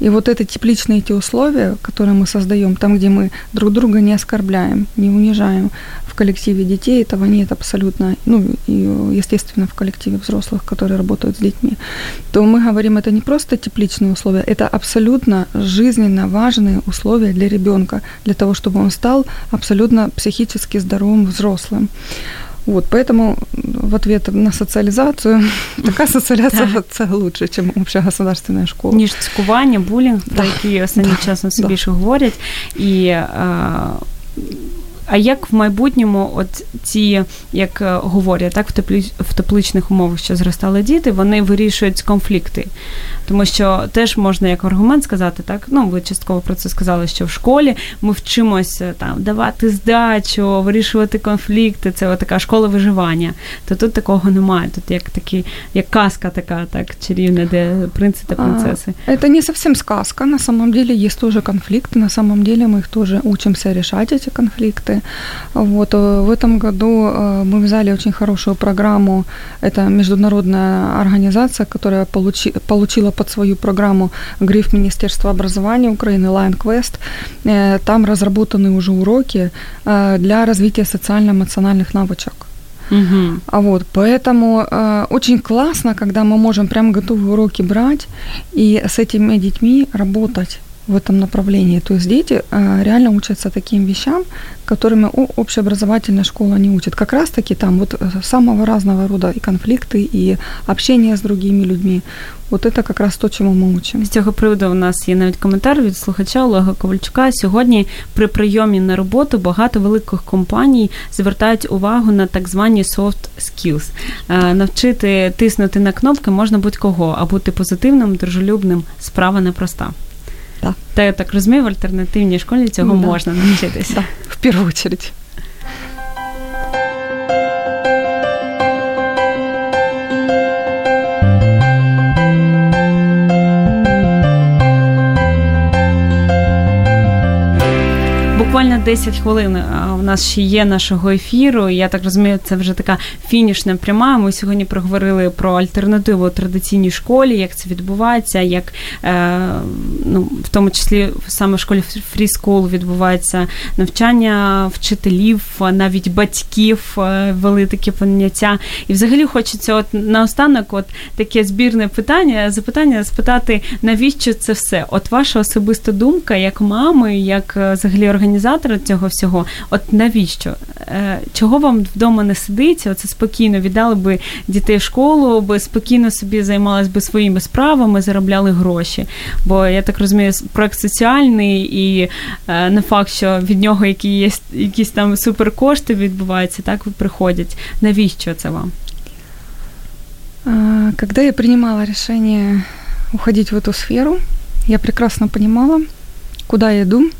[SPEAKER 4] И вот это тепличные эти условия, которые мы создаем, там, где мы друг друга не оскорбляем, не унижаем, в коллективе детей этого нет абсолютно, ну, и, естественно, в коллективе взрослых, которые работают с детьми, то мы говорим, это не просто тепличные условия, это абсолютно жизненно важные условия для ребенка, для того, чтобы он стал абсолютно психически здоровым взрослым. Вот, поэтому в ответ на социализацию такая социализация це лучше, чем общегосударственная школа.
[SPEAKER 3] ніж цькування, булінг, про які останнім
[SPEAKER 4] да,
[SPEAKER 3] часом все
[SPEAKER 4] да.
[SPEAKER 3] більше говорять. І, е, а як в майбутньому, от ці, як е, говорять, так, в, теплі, в тепличних умовах, що зростали діти, вони вирішують конфлікти. Тому що теж можна як аргумент сказати, так, ну ви частково про це сказали, що в школі ми вчимося там давати здачу, вирішувати конфлікти, це така школа виживання. То тут такого немає. Тут як такі, як казка така, так, чарівна, де принци та принцеси.
[SPEAKER 4] А, Это не совсем сказка. На самом деле есть тоже конфликты. На самом деле мы их тоже учимся решать, эти Вот, э, в этом году э, мы взяли очень хорошую программу. Это международная организация, которая получи, получила под свою программу гриф Министерства образования Украины Line Quest. Э, Там разработаны уже уроки для развития социально-эмоциональных навычек.
[SPEAKER 3] Угу.
[SPEAKER 4] А вот, поэтому э, очень классно, когда мы можем прям готовые уроки брать и с этими детьми работать в этом направлении. То есть дети э, реально учатся таким вещам, которыми общеобразовательная школа не учит. Как раз-таки там вот э, самого разного рода и конфликти, і общення з другими людьми. От це якраз то, чому ми учимо.
[SPEAKER 3] З цього приводу у нас є навіть коментар від слухача Олега Ковальчука. Сьогодні при прийомі на роботу багато великих компаній звертають увагу на так звані soft skills. Е, навчити тиснути на кнопки можна будь-кого, а бути позитивним, дружелюбним справа непроста.
[SPEAKER 4] Да.
[SPEAKER 3] Та я так розумію, в альтернативній школі цього
[SPEAKER 4] да.
[SPEAKER 3] можна навчитися.
[SPEAKER 4] Да, в першу чергу.
[SPEAKER 3] Буквально 10 хвилин у нас ще є нашого ефіру. Я так розумію, це вже така фінішна пряма. Ми сьогодні проговорили про альтернативу традиційній школі, як це відбувається, як е, ну, в тому числі саме в школі School відбувається навчання вчителів, навіть батьків е, вели такі поняття. І взагалі хочеться, от наостанок, от таке збірне питання, запитання спитати, навіщо це все? От ваша особиста думка, як мами, як е, взагалі організація організатора цього всього, от навіщо? Е, чого вам вдома не сидиться? Оце спокійно віддали би дітей школу, би спокійно собі займалися би своїми справами, заробляли гроші. Бо я так розумію, проект соціальний і е, не факт, що від нього які є якісь там суперкошти відбуваються, так приходять. Навіщо це вам?
[SPEAKER 4] Когда я принимала решение уходить в эту сферу, я прекрасно понимала, куда я иду,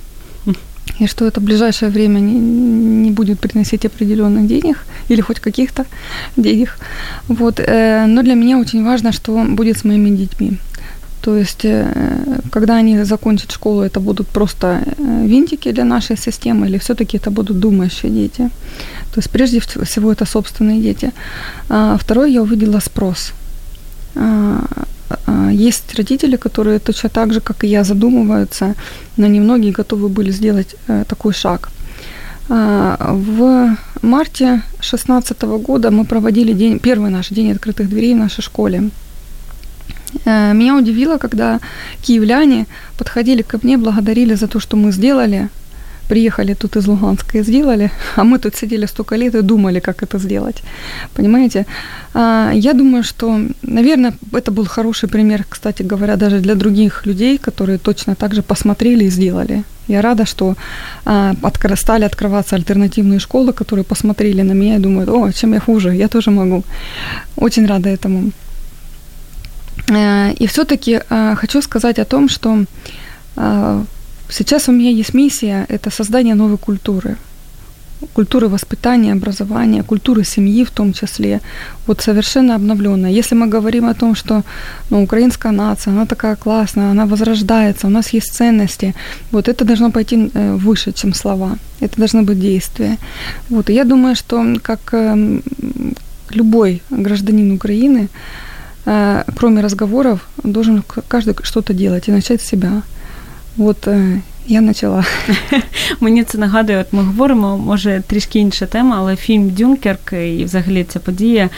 [SPEAKER 4] и что это в ближайшее время не, не будет приносить определенных денег или хоть каких-то денег. Вот. Э, но для меня очень важно, что будет с моими детьми. То есть, э, когда они закончат школу, это будут просто э, винтики для нашей системы, или все-таки это будут думающие дети. То есть, прежде всего, это собственные дети. А второе, я увидела спрос. А, есть родители, которые точно так же, как и я, задумываются, но немногие готовы были сделать э, такой шаг. А, в марте 2016 года мы проводили день, первый наш день открытых дверей в нашей школе. Э, меня удивило, когда киевляне подходили ко мне, благодарили за то, что мы сделали, приехали тут из Луганска и сделали, а мы тут сидели столько лет и думали, как это сделать. Понимаете? А, я думаю, что, наверное, это был хороший пример, кстати говоря, даже для других людей, которые точно так же посмотрели и сделали. Я рада, что а, стали открываться альтернативные школы, которые посмотрели на меня и думают, о, чем я хуже, я тоже могу. Очень рада этому. Э, и все-таки э, хочу сказать о том, что э, Сейчас у меня есть миссия – это создание новой культуры. Культуры воспитания, образования, культуры семьи в том числе, вот совершенно обновленная. Если мы говорим о том, что ну, украинская нация, она такая классная, она возрождается, у нас есть ценности, вот это должно пойти э, выше, чем слова. Это должны быть действия. Вот, и я думаю, что как эм, любой гражданин Украины, э, кроме разговоров, должен каждый что-то делать и начать с себя. От е, я почала.
[SPEAKER 3] Мені це нагадує, от ми говоримо, може трішки інша тема, але фільм Дюнкерк і взагалі ця подія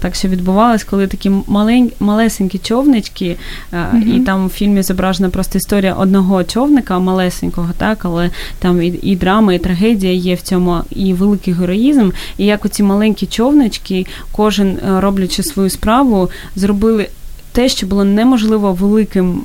[SPEAKER 3] так що відбувалась, коли такі малень, малесенькі човнички, mm-hmm. і там в фільмі зображена просто історія одного човника, малесенького, так, але там і, і драма, і трагедія є в цьому, і великий героїзм. І як оці маленькі човнички, кожен е, роблячи свою справу, зробили те, що було неможливо великим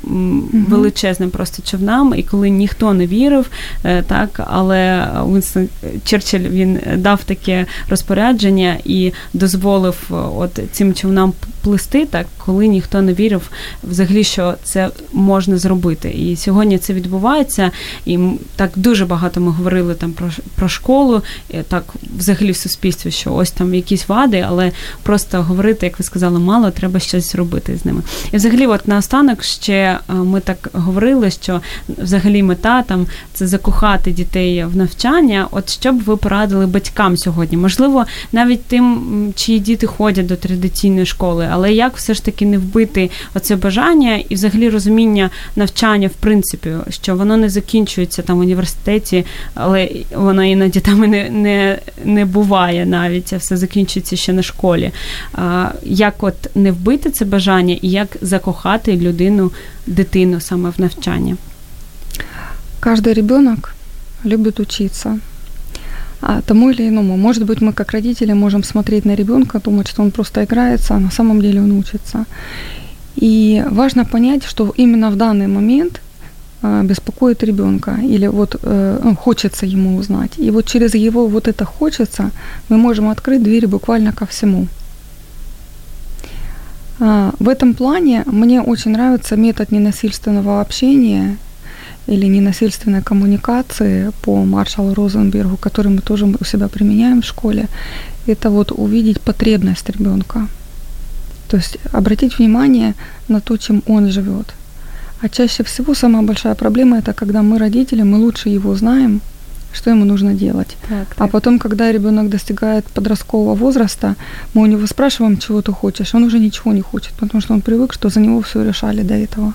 [SPEAKER 3] величезним просто човнам, і коли ніхто не вірив, е, так але Уінстон Черчилль він дав таке розпорядження і дозволив е, от цим човнам плисти, так коли ніхто не вірив взагалі, що це можна зробити. І сьогодні це відбувається, і так дуже багато ми говорили там про про школу, і так взагалі в суспільстві, що ось там якісь вади, але просто говорити, як ви сказали, мало, треба щось робити з ними. І взагалі, от наостанок ще е, ми так говорили, що взагалі мета там це закохати дітей в навчання. От що б ви порадили батькам сьогодні? Можливо, навіть тим, чиї діти ходять до традиційної школи, але як все ж таки не вбити оце бажання і взагалі розуміння навчання, в принципі, що воно не закінчується там в університеті, але воно іноді там і не не, не буває навіть, а все закінчується ще на школі. А, Як от не вбити це бажання і як закохати людину, дитину саме в навчання?
[SPEAKER 4] Каждый ребенок любит учиться. А тому или иному. Может быть, мы как родители можем смотреть на ребенка, думать, что он просто играется, а на самом деле он учится. И важно понять, что именно в данный момент а, беспокоит ребенка или вот э, ну, хочется ему узнать. И вот через его вот это хочется мы можем открыть двери буквально ко всему. А, в этом плане мне очень нравится метод ненасильственного общения или ненасильственной коммуникации по маршалу Розенбергу, который мы тоже у себя применяем в школе, это вот увидеть потребность ребенка. То есть обратить внимание на то, чем он живет. А чаще всего самая большая проблема это когда мы родители, мы лучше его знаем, что ему нужно делать. Так, так. А потом, когда ребенок достигает подросткового возраста, мы у него спрашиваем, чего ты хочешь, он уже ничего не хочет, потому что он привык, что за него все решали до этого.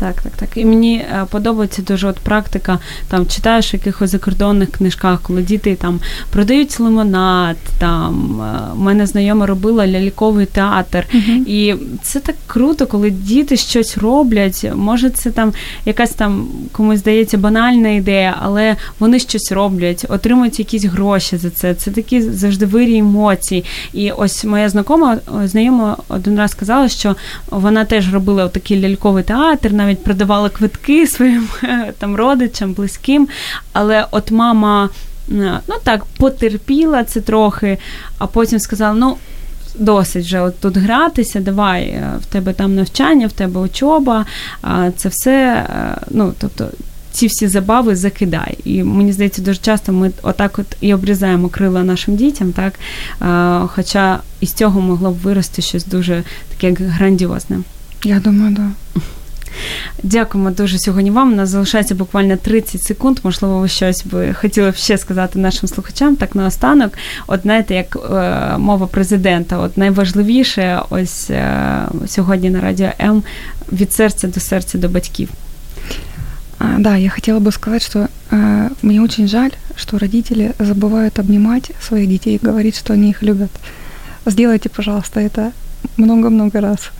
[SPEAKER 3] Так, так, так. І мені е, подобається дуже от практика, там читаєш в якихось закордонних книжках, коли діти там продають лимонад, там е, мене знайома робила ляльковий театр. Uh-huh. І це так круто, коли діти щось роблять. Може, це там якась там комусь здається банальна ідея, але вони щось роблять, отримують якісь гроші за це. Це такі завжди вирі емоції. І ось моя знакома знайома один раз сказала, що вона теж робила такий ляльковий театр. навіть навіть продавала квитки своїм там родичам, близьким. Але от мама е, ну так потерпіла це трохи, а потім сказала: ну. Досить вже от тут гратися, давай е, в тебе там навчання, в тебе учоба, це все, е, ну тобто ці всі забави закидай. І мені здається, дуже часто ми отак от і обрізаємо крила нашим дітям, так хоча із цього могло б вирости щось дуже таке грандіозне.
[SPEAKER 4] Я думаю, так. Да.
[SPEAKER 3] Дякуємо дуже сьогодні вам. У нас залишається буквально 30 секунд. Можливо, ви щось би хотіли б ще сказати нашим слухачам. Так наостанок, от знаєте, як е, мова президента, от найважливіше ось е, сьогодні на радіо М від серця до серця до батьків.
[SPEAKER 4] А, да, я хотела бы сказать, что э, мне очень жаль, что родители забывают обнимать своих детей и говорить, что они их любят. Сделайте, пожалуйста, это много-много раз.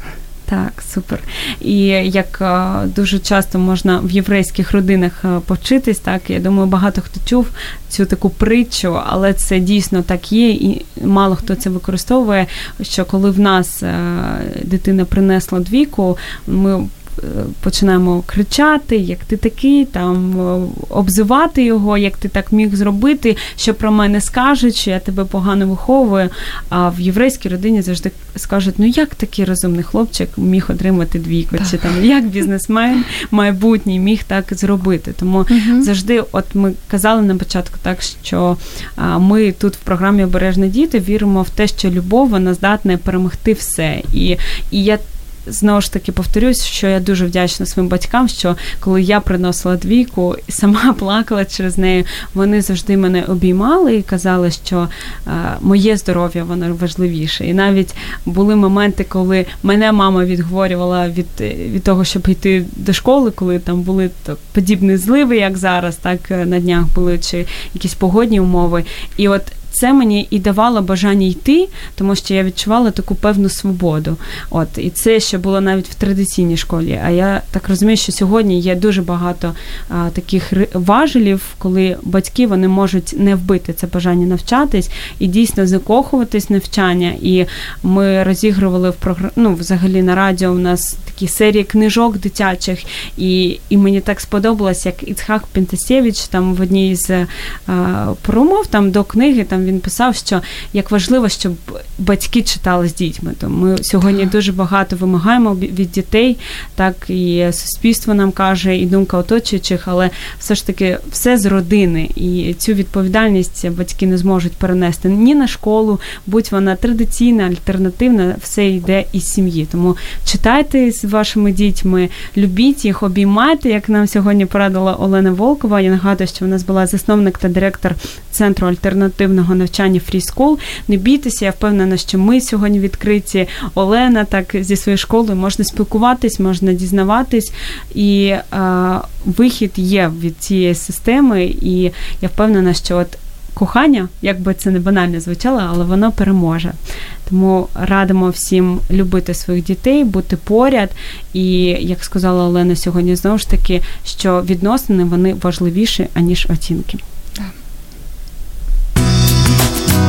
[SPEAKER 3] Так, супер. І як е, дуже часто можна в єврейських родинах почитись, повчитись, так я думаю, багато хто чув цю таку притчу, але це дійсно так є, і мало хто це використовує. Що коли в нас е, дитина принесла двійку, ми починаємо кричати, як ти такий, там обзивати його, як ти так міг зробити, що про мене скажуть, що я тебе погано виховую. А в єврейській родині завжди скажуть: ну як такий розумний хлопчик міг отримати двійку, так. чи там як бізнесмен майбутній міг так зробити. Тому угу. завжди, от ми казали на початку, так що ми тут в програмі Обережні діти віримо в те, що любов вона здатна перемогти все. І, І я знову ж таки повторюсь, що я дуже вдячна своїм батькам, що коли я приносила двійку і сама плакала через неї, вони завжди мене обіймали і казали, що е, моє здоров'я воно важливіше. І навіть були моменти, коли мене мама відговорювала від від того, щоб йти до школи, коли там були так, подібні зливи, як зараз, так е, на днях були чи якісь погодні умови. І от це мені і давало бажання йти, тому що я відчувала таку певну свободу. От і це ще було навіть в традиційній школі. А я так розумію, що сьогодні є дуже багато а, таких важелів, коли батьки вони можуть не вбити це бажання навчатись і дійсно закохуватись навчання. І ми розігрували в програм... ну, взагалі на радіо. У нас такі серії книжок дитячих, і і мені так сподобалось, як Іцхак Пентасєвич там в одній з а, промов там до книги там він писав, що як важливо, щоб батьки читали з дітьми. То ми сьогодні дуже багато вимагаємо від дітей, так і суспільство нам каже, і думка оточуючих, але все ж таки все з родини, і цю відповідальність батьки не зможуть перенести ні на школу, будь вона традиційна, альтернативна, все йде із сім'ї. Тому читайте з вашими дітьми, любіть їх, обіймайте, як нам сьогодні порадила Олена Волкова. Я нагадую, що в нас була засновник та директор центру альтернативного альтернативного навчання School. Не бійтеся, я впевнена, що ми сьогодні відкриті. Олена так зі своєю школою можна спілкуватись, можна дізнаватись, і е, вихід є від цієї системи, і я впевнена, що от кохання, як би це не банально звучало, але воно переможе. Тому радимо всім любити своїх дітей, бути поряд. І як сказала Олена сьогодні, знову ж таки, що відносини вони важливіші аніж оцінки.